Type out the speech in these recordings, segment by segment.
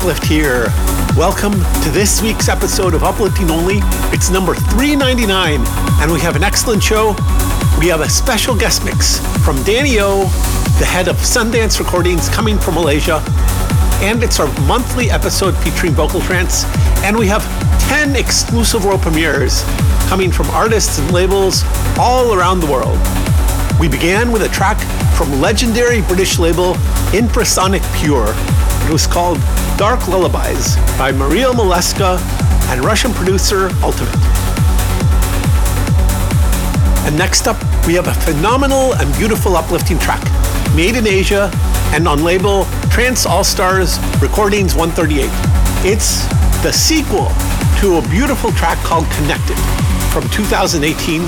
Uplift here. Welcome to this week's episode of Uplifting Only. It's number 399, and we have an excellent show. We have a special guest mix from Danny O, the head of Sundance Recordings, coming from Malaysia. And it's our monthly episode featuring vocal trance. And we have 10 exclusive world premieres coming from artists and labels all around the world. We began with a track from legendary British label Infrasonic Pure. It was called Dark Lullabies by Maria Moleska and Russian producer Ultimate. And next up, we have a phenomenal and beautiful uplifting track made in Asia and on label Trance All Stars Recordings 138. It's the sequel to a beautiful track called Connected from 2018,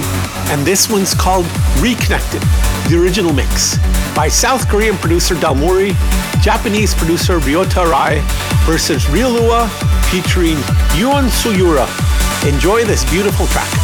and this one's called Reconnected, the original mix by South Korean producer Dalmori, Japanese producer Ryota Rai versus Ryulua featuring Yuan Suyura. Enjoy this beautiful track.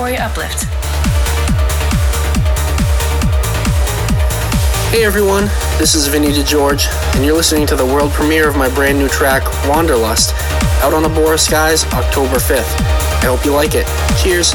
Uplift. Hey everyone, this is Vinny DeGeorge, and you're listening to the world premiere of my brand new track, Wanderlust, out on the Abora Skies October 5th. I hope you like it. Cheers.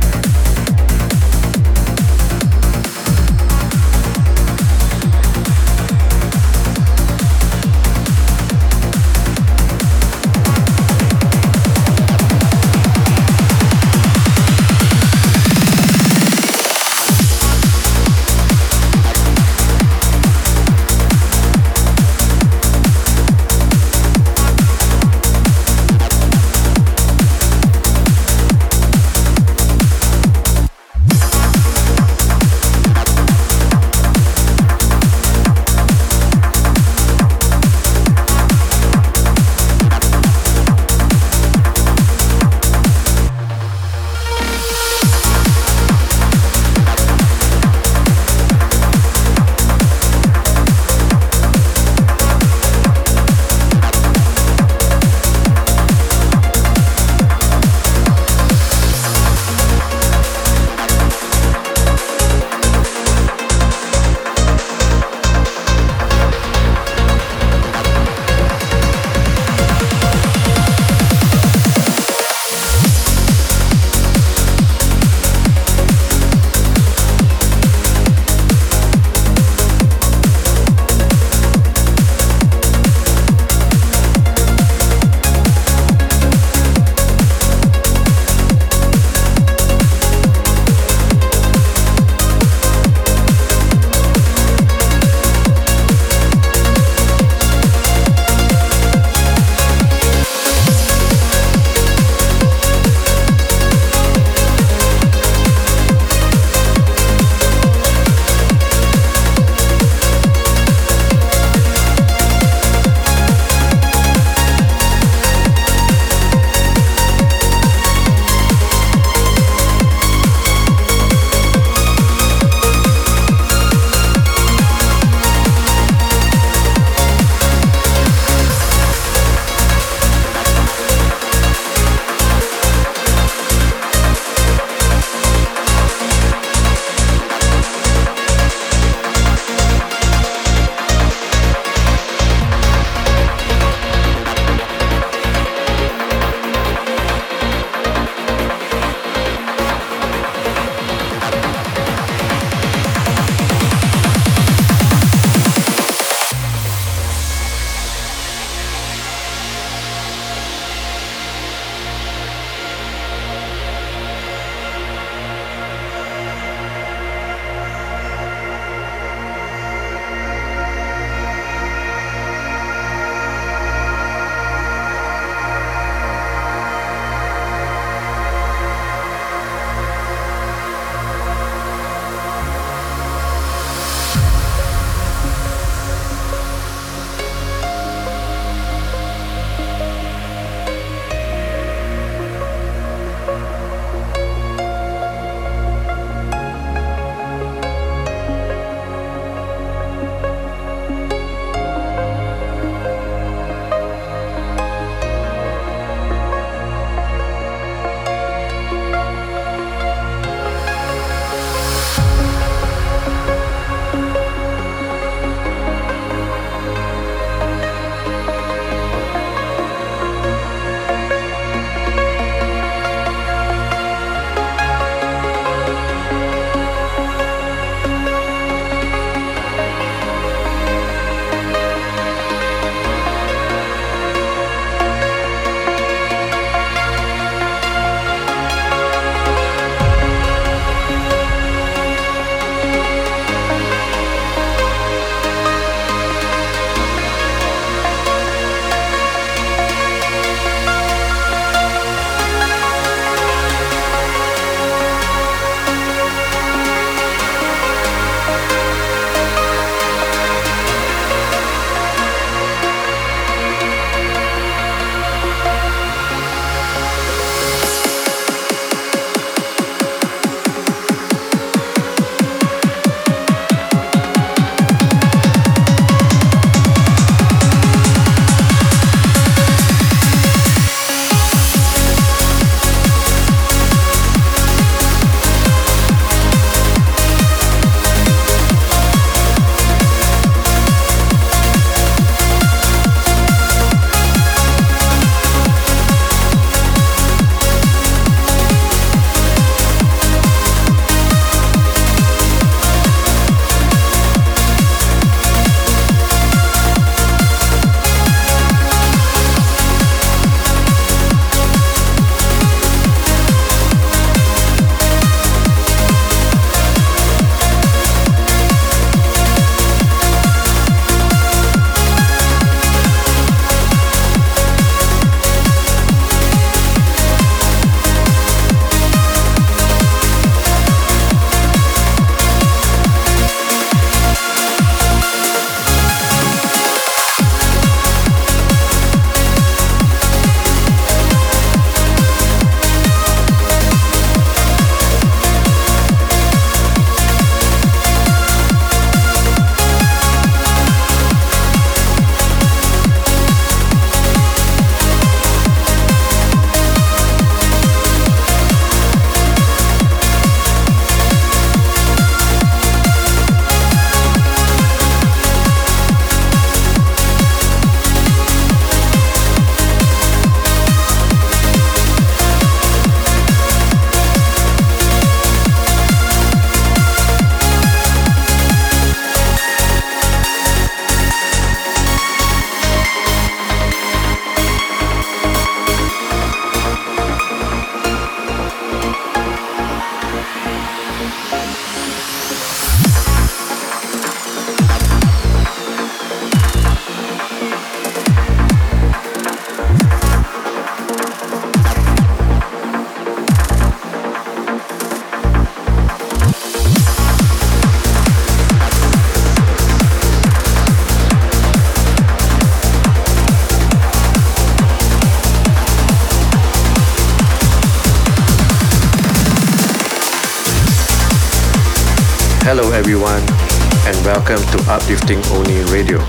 to Uplifting Only Radio.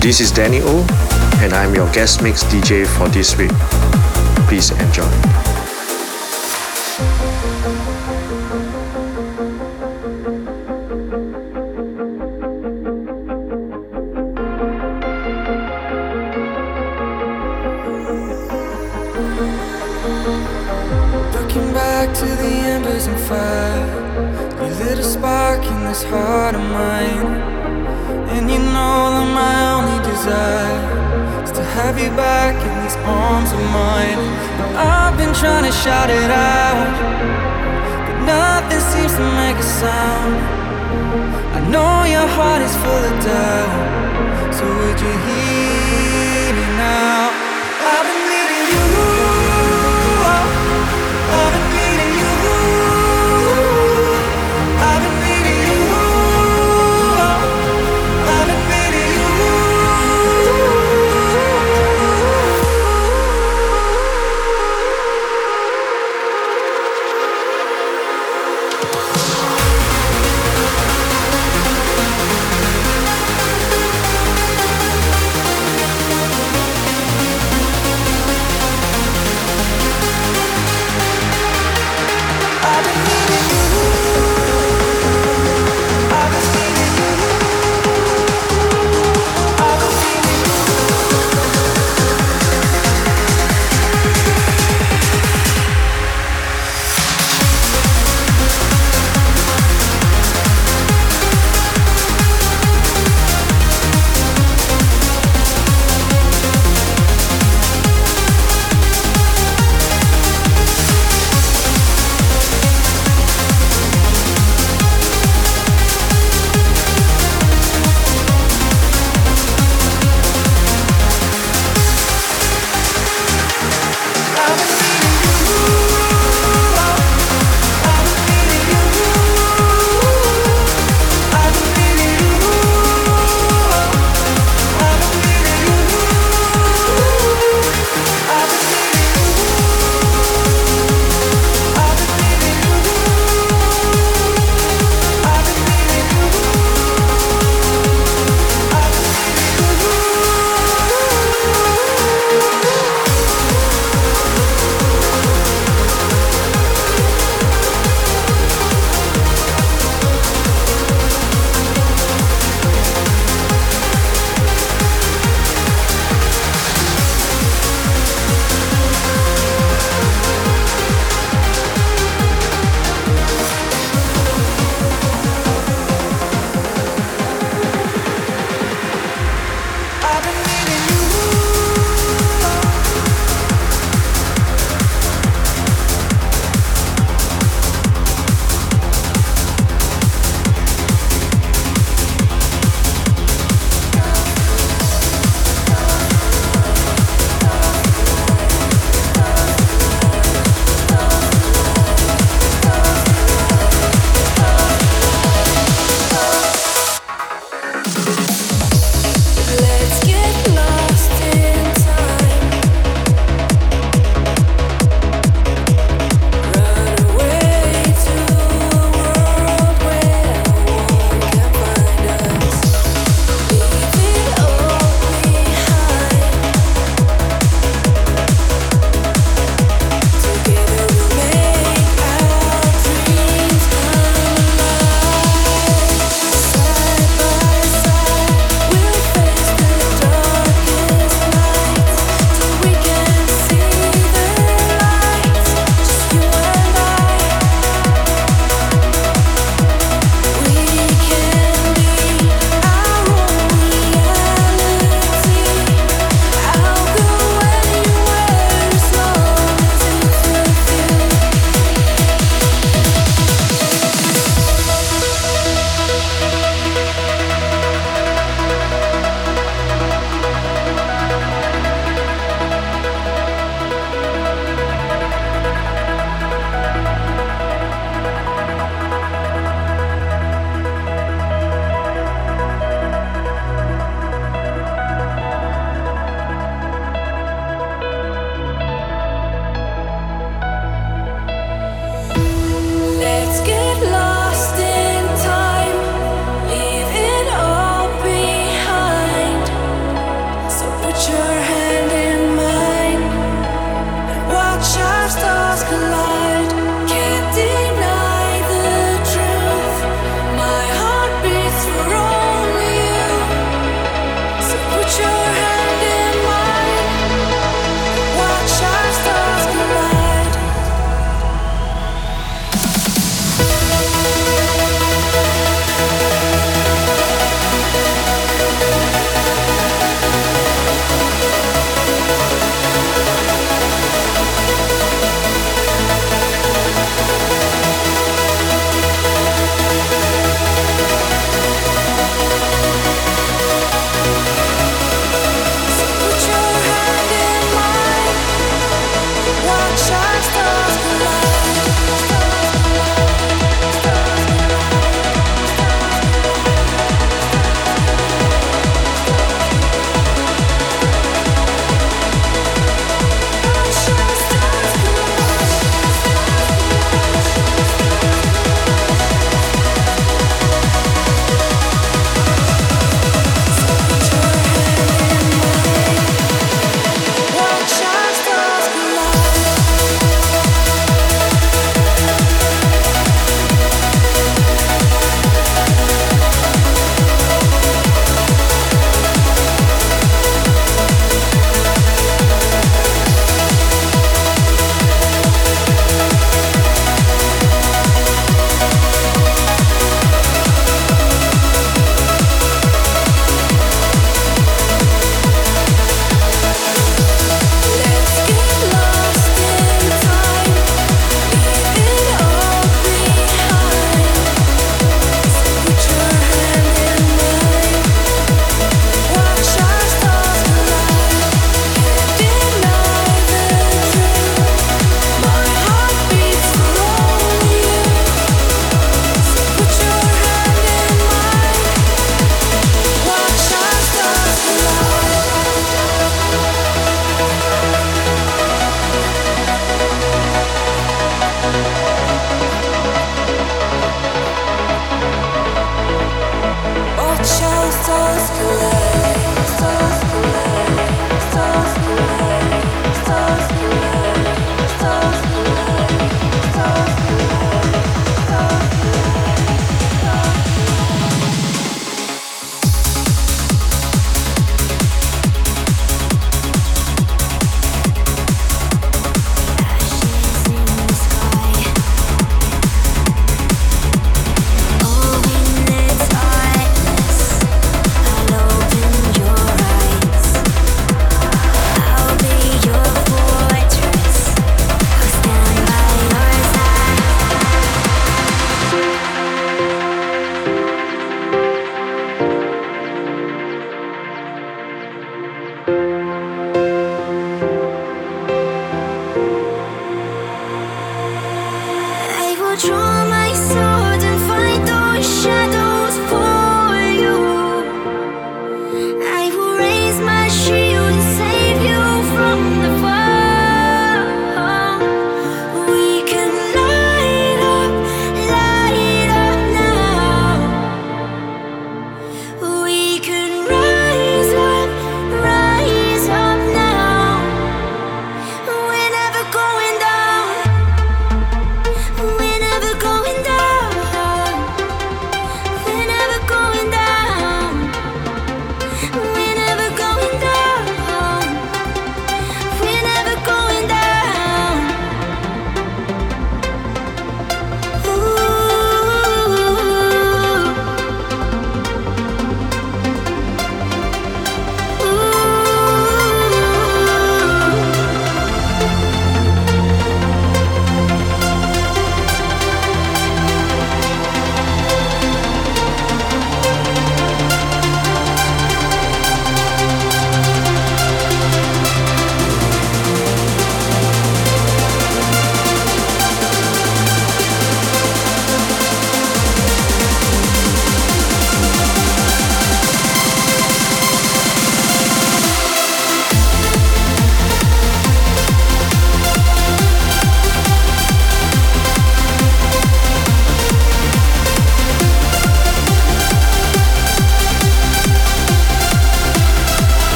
This is Danny O, and I'm your guest mix DJ for this week. Please enjoy.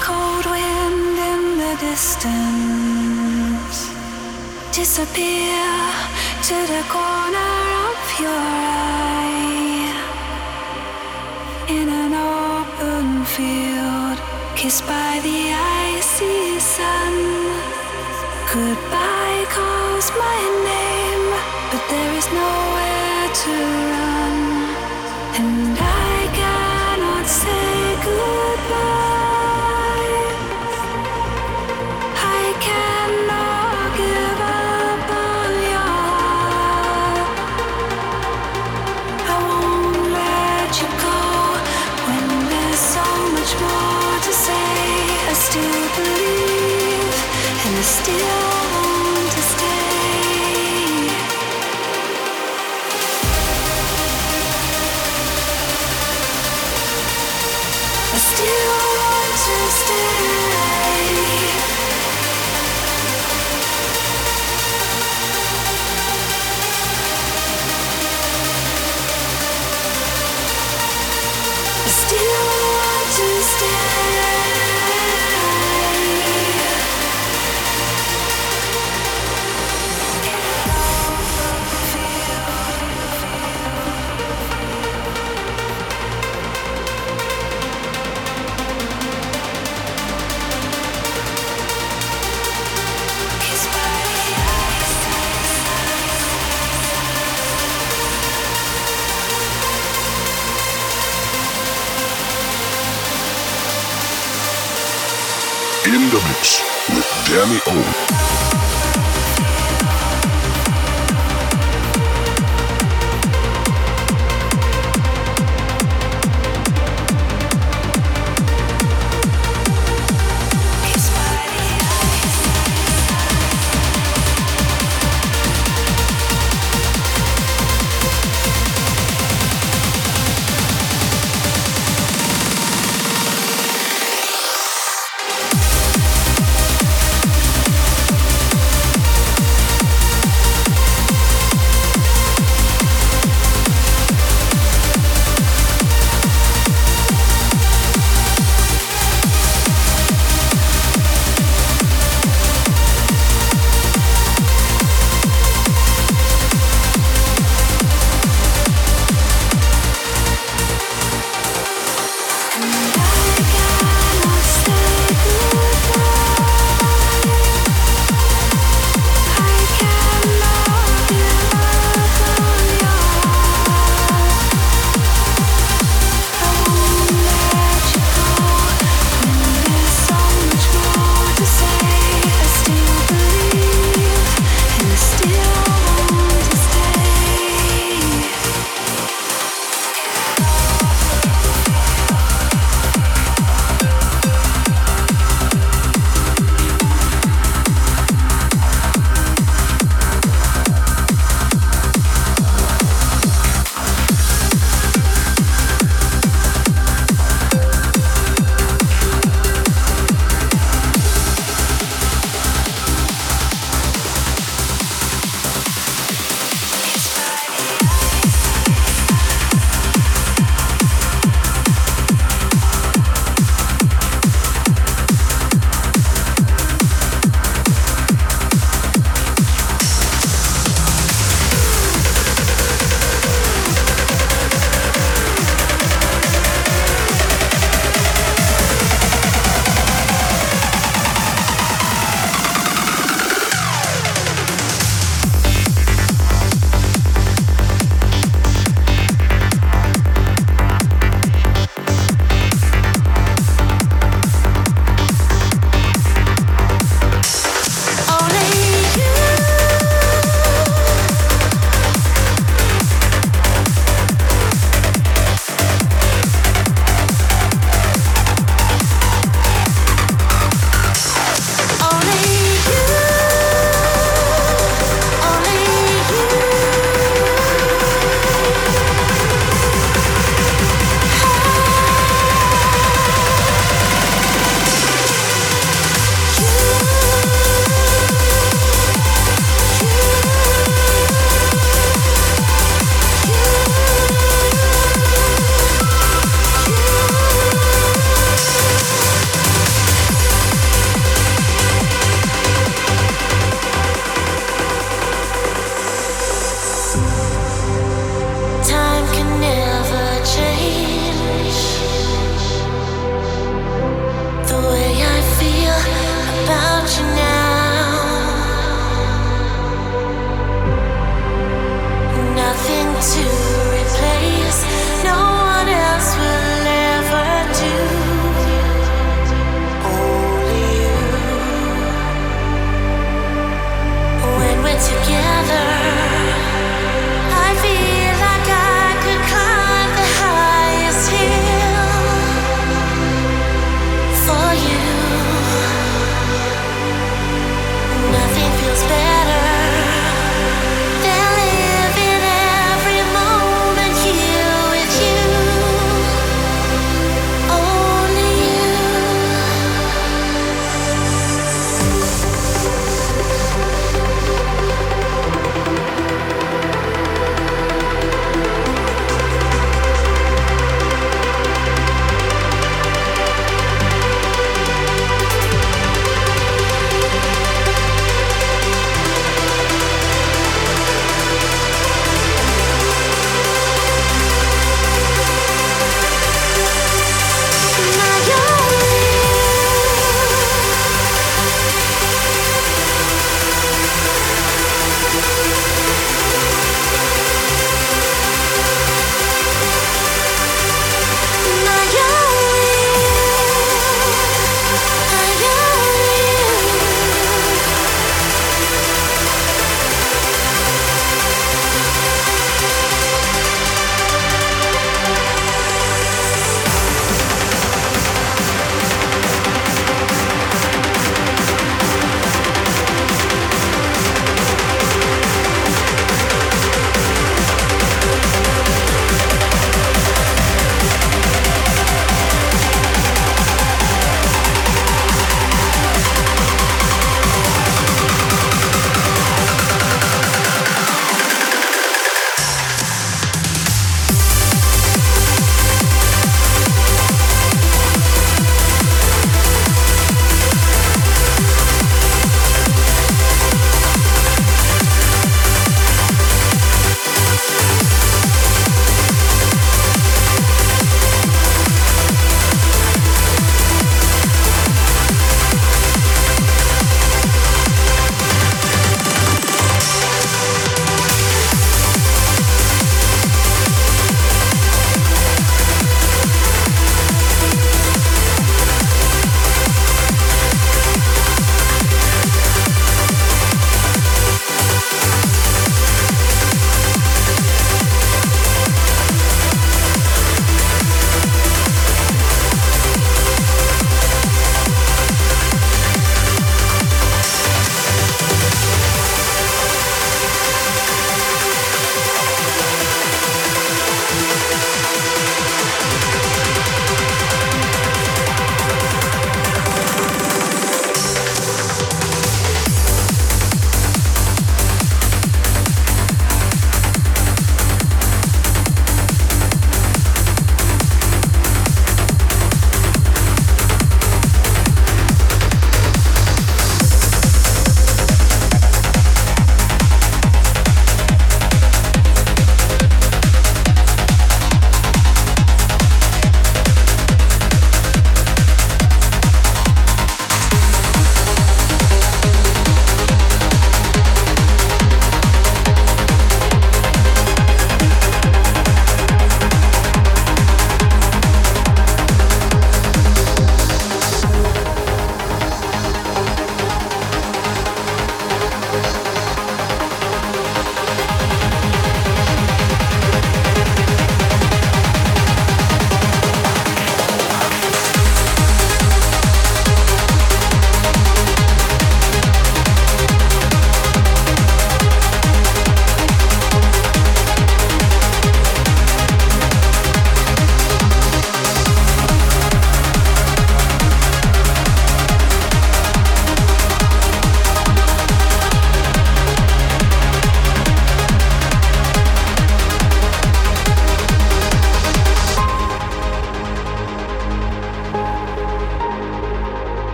cold wind in the distance. Disappear to the corner of your eye. In an open field, kissed by the icy sun. Goodbye.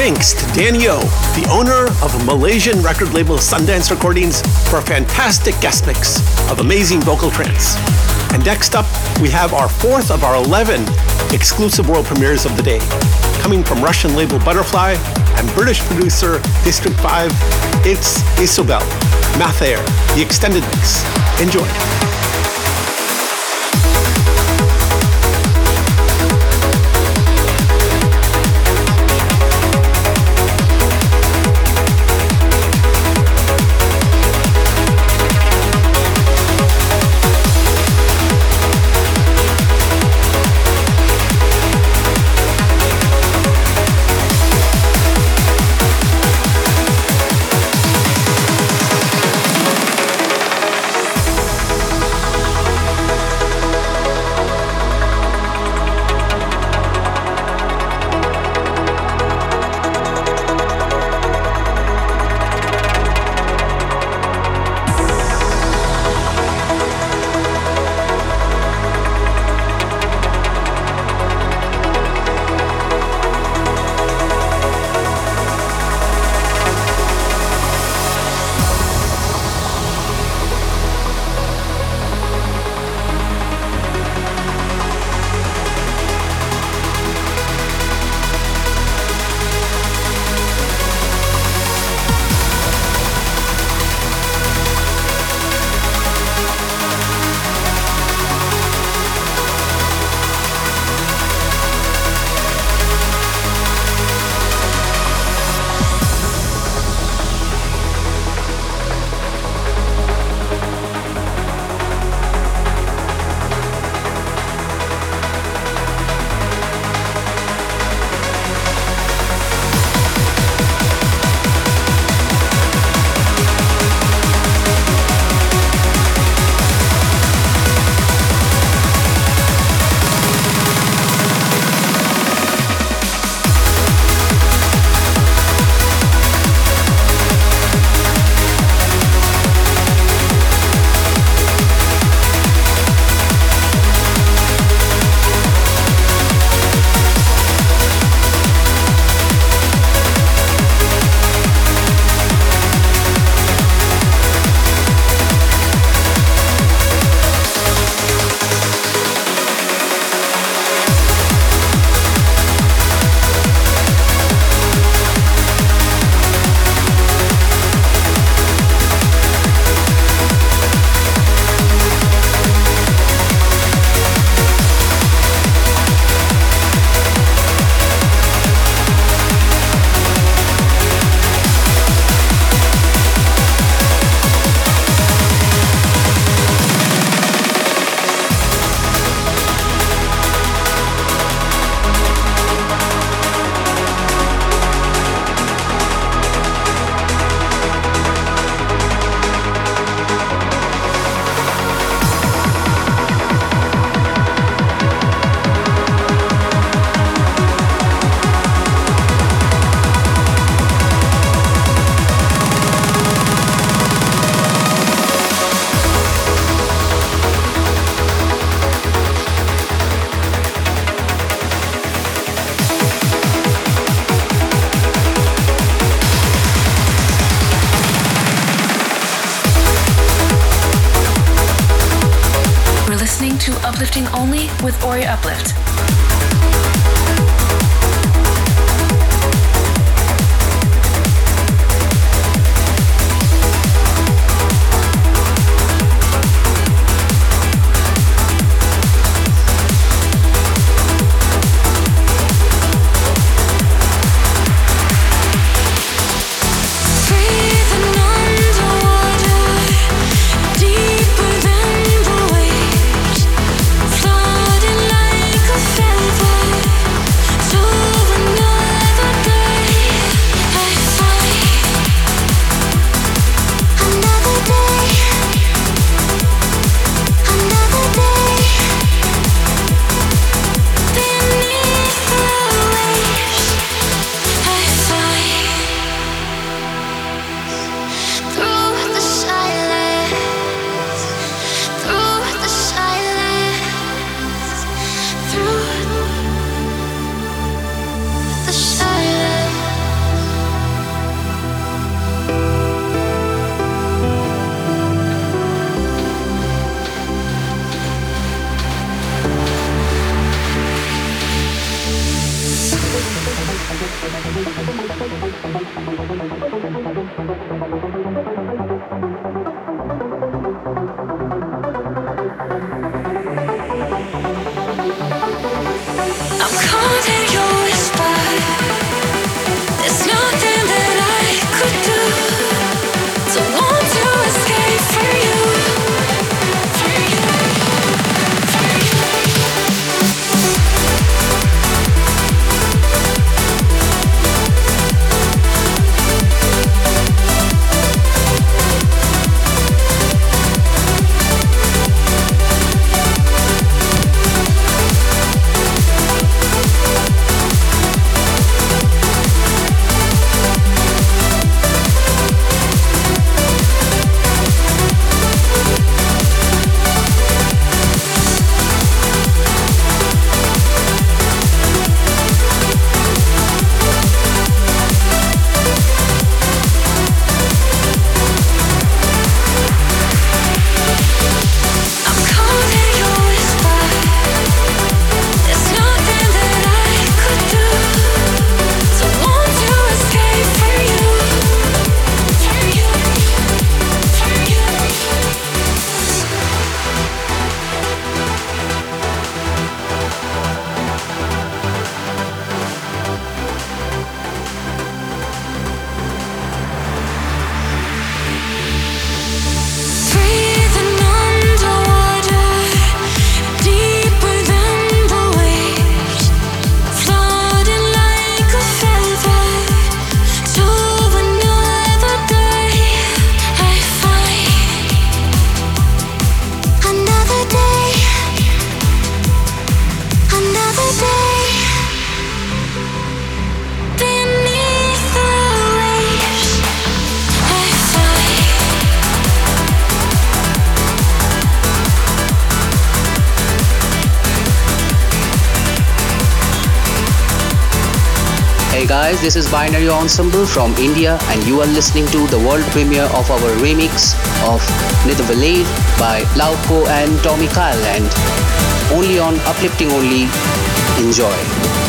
Thanks to Danny O, the owner of Malaysian record label Sundance Recordings, for a fantastic guest mix of amazing vocal trance. And next up, we have our fourth of our 11 exclusive world premieres of the day, coming from Russian label Butterfly and British producer District 5. It's Isobel, Mathair, the extended mix. Enjoy. This is Binary Ensemble from India, and you are listening to the world premiere of our remix of Nidavelade by Lauko and Tommy Kyle, and only on Uplifting Only. Enjoy.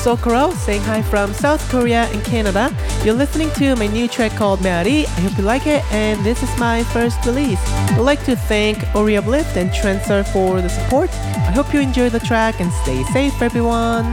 Sokoro saying hi from South Korea and Canada. You're listening to my new track called Meari. I hope you like it, and this is my first release. I'd like to thank Ori Uplift and Transfer for the support. I hope you enjoy the track and stay safe, everyone.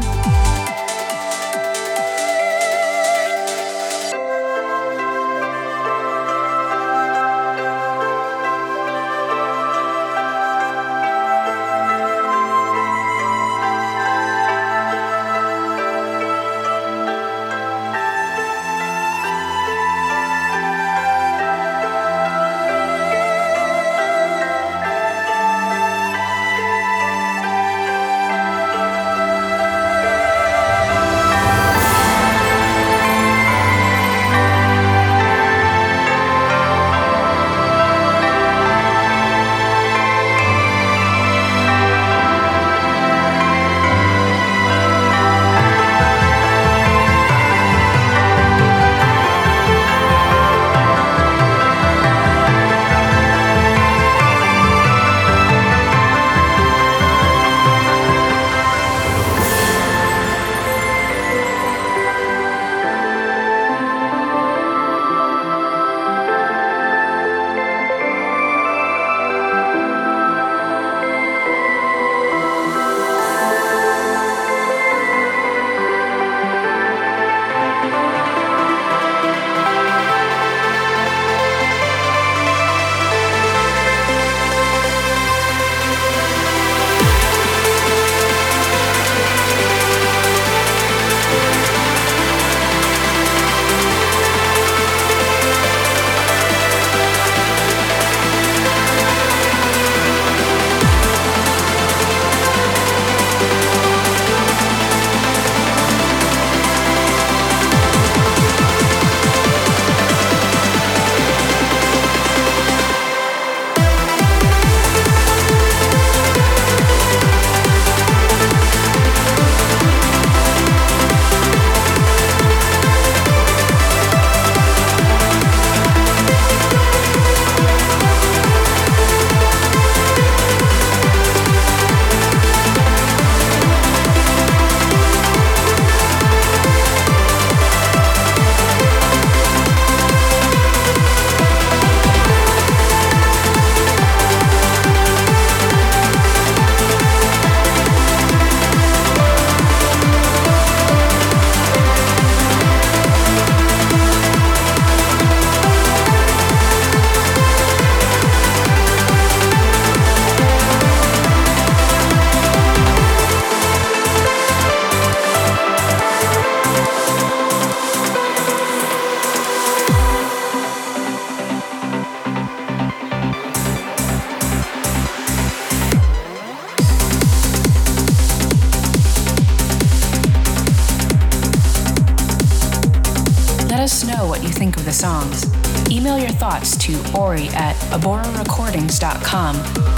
aborarecordings.com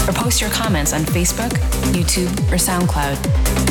or post your comments on Facebook, YouTube, or SoundCloud.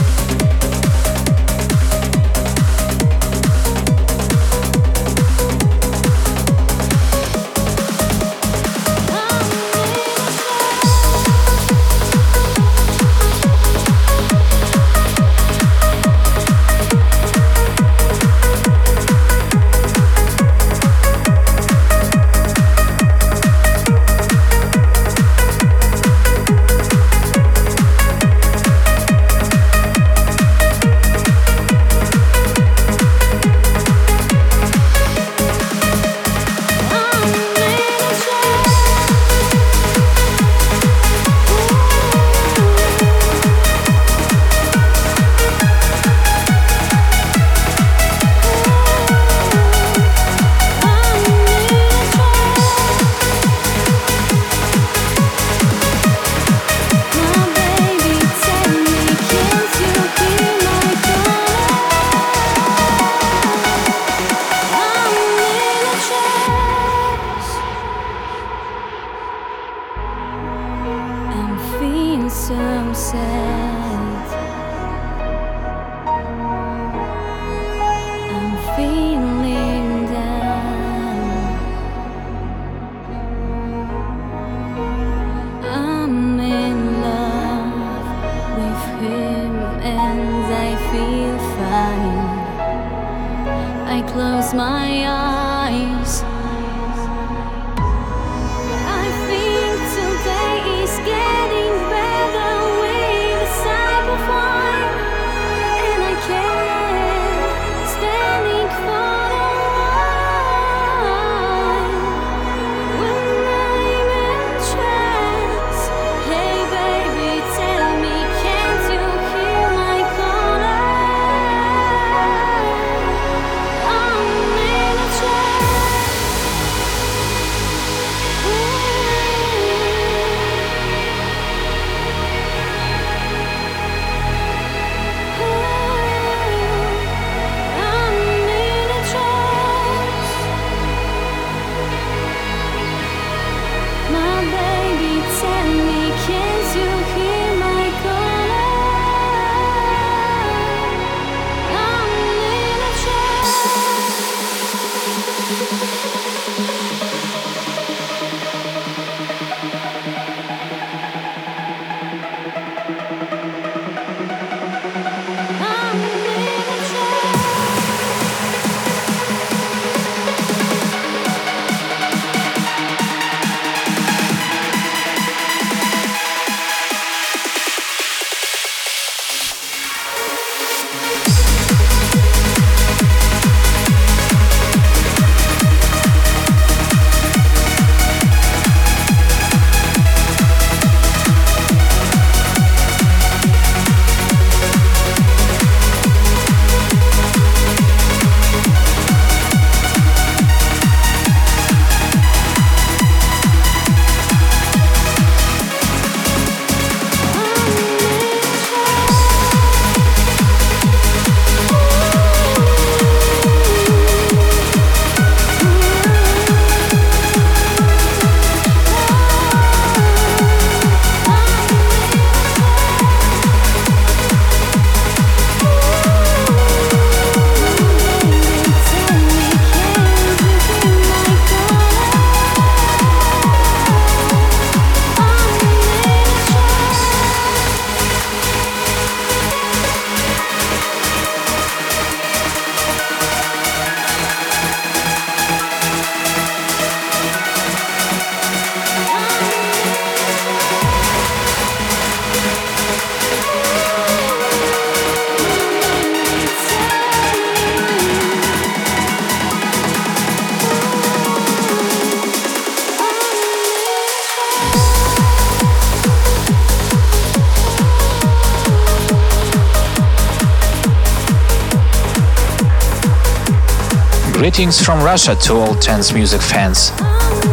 Greetings from Russia to all trance music fans.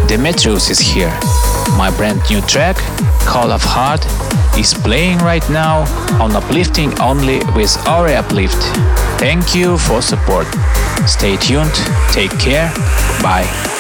Demetrius is here. My brand new track, Call of Heart, is playing right now on Uplifting Only with Ori Uplift. Thank you for support. Stay tuned, take care, bye.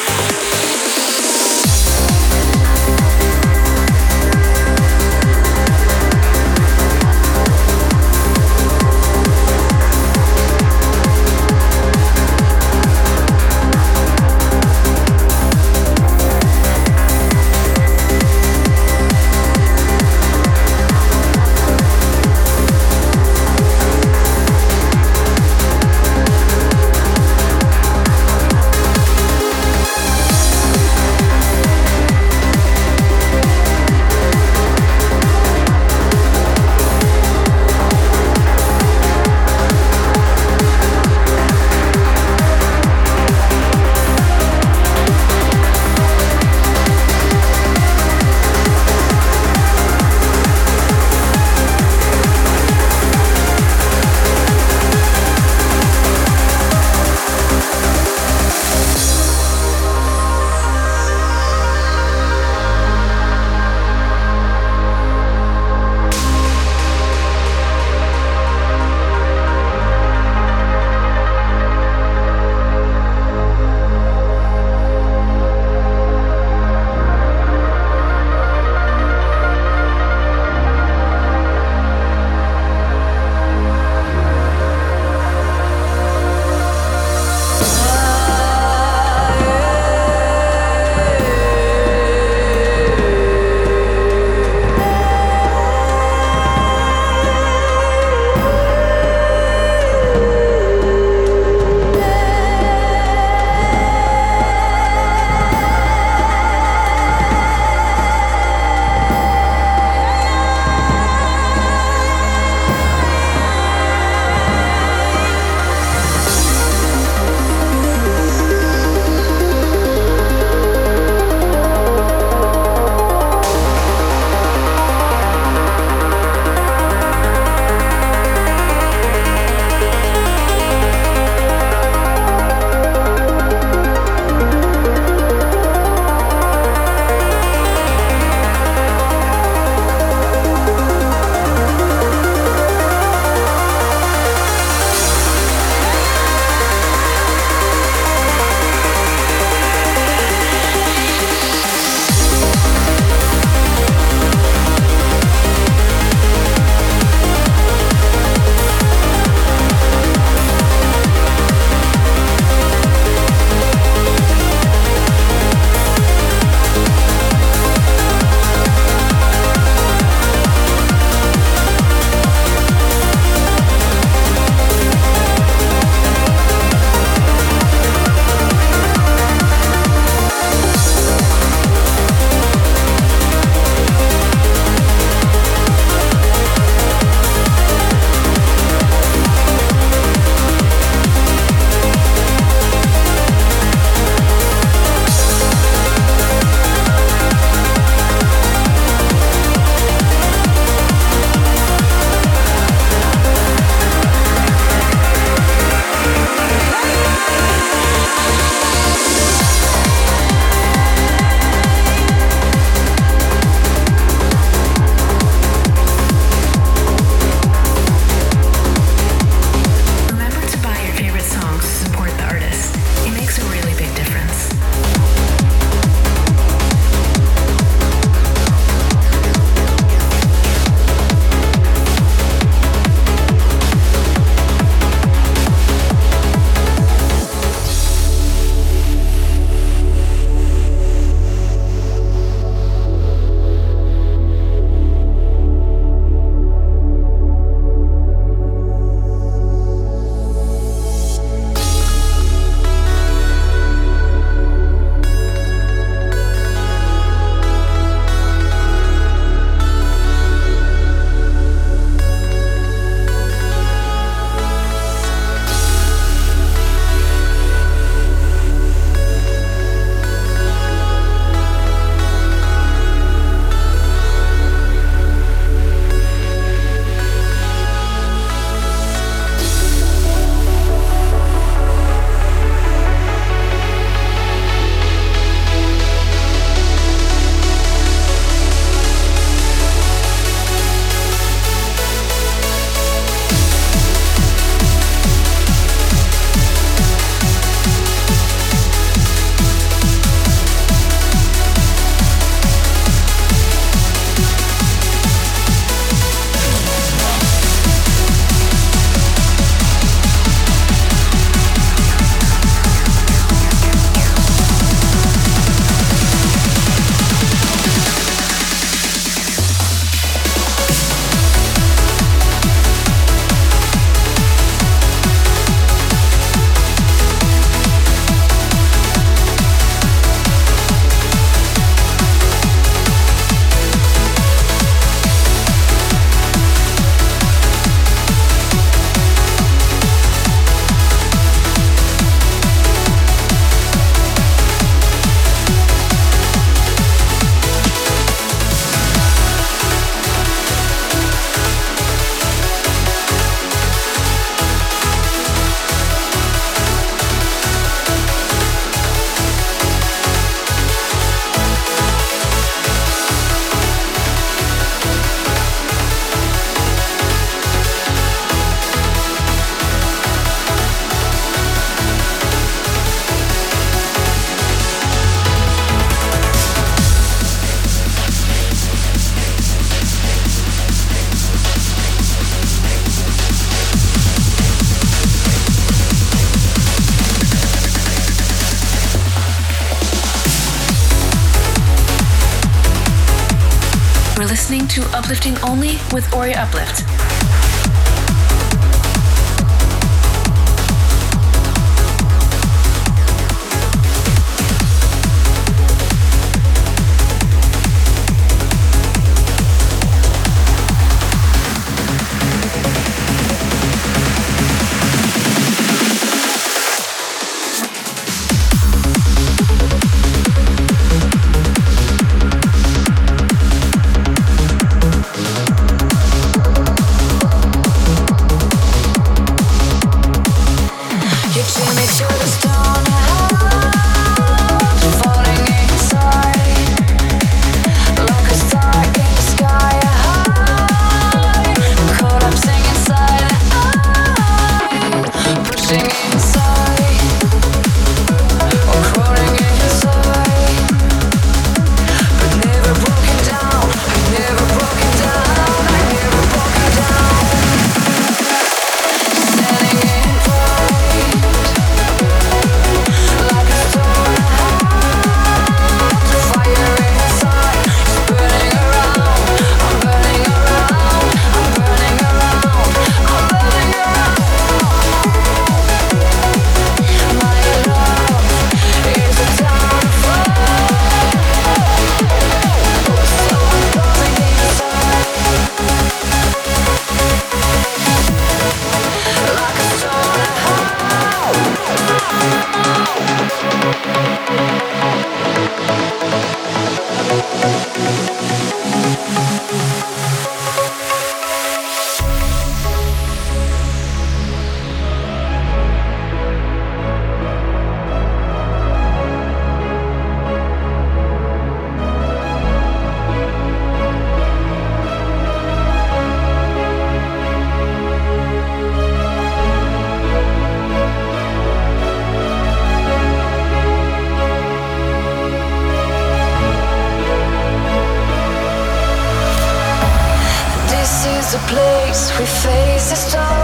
is a place we face the storms.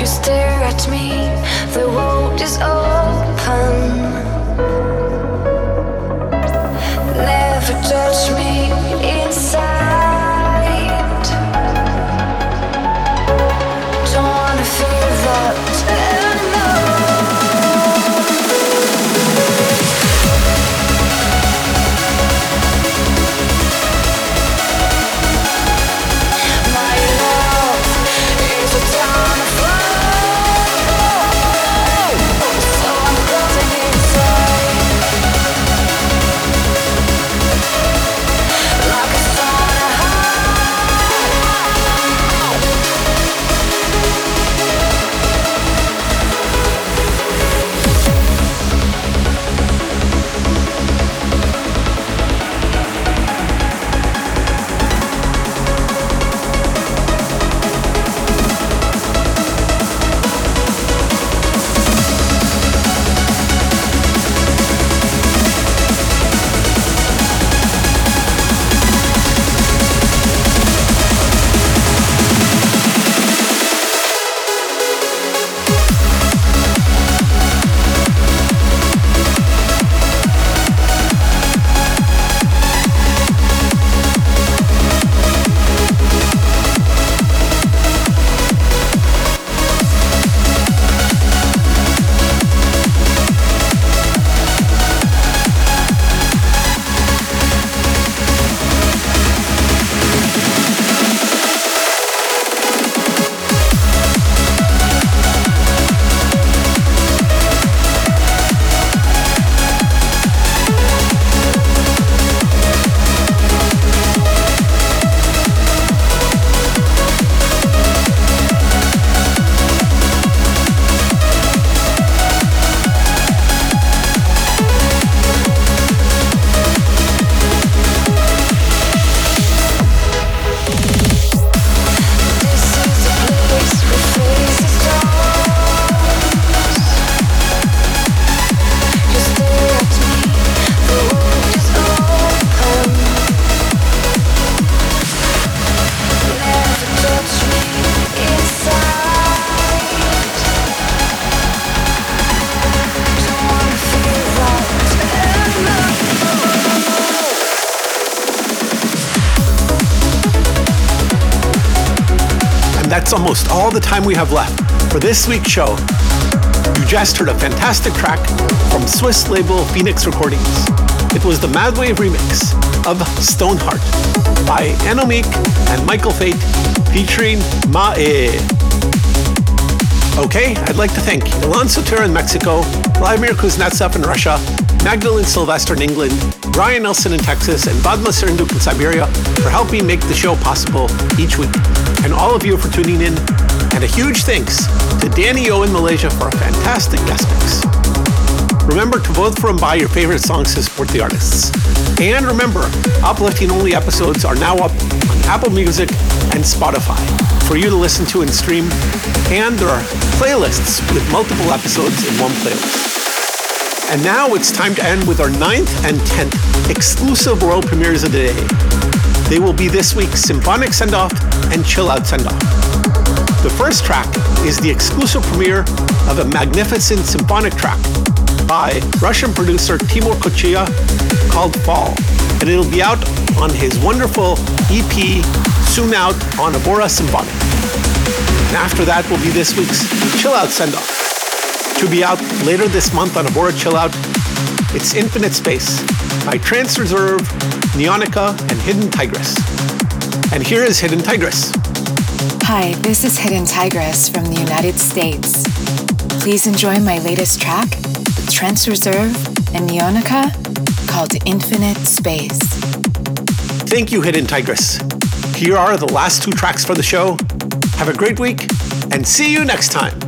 You stare at me, the world is open. The time we have left for this week's show. You just heard a fantastic track from Swiss label Phoenix Recordings. It was the Madwave remix of Stoneheart by Anomik and Michael Fate featuring Mae. Okay, I'd like to thank Ilan Soter in Mexico, Vladimir Kuznetsov in Russia, Magdalene Sylvester in England, Ryan Nelson in Texas, and Vadma Serenduk in Siberia for helping make the show possible each week. And all of you for tuning in. And a huge thanks to Danny O in Malaysia for a fantastic guest mix. Remember to vote for and buy your favorite songs to support the artists. And remember, uplifting only episodes are now up on Apple Music and Spotify for you to listen to and stream. And there are playlists with multiple episodes in one playlist. And now it's time to end with our ninth and tenth exclusive world premieres of the day. They will be this week's Symphonic Send Off and Chill Out Send Off. The first track is the exclusive premiere of a magnificent symphonic track by Russian producer Timur Kochia called Fall, and it'll be out on his wonderful EP soon out on Abora Symphonic. And after that will be this week's Chill Out Send Off to be out later this month on Abora Chill Out. It's Infinite Space by Trance Reserve, Neonica, and Hidden Tigress. And here is Hidden Tigress. Hi, this is Hidden Tigress from the United States. Please enjoy my latest track with Trance Reserve and Neonica called Infinite Space. Thank you, Hidden Tigress. Here are the last two tracks for the show. Have a great week and see you next time.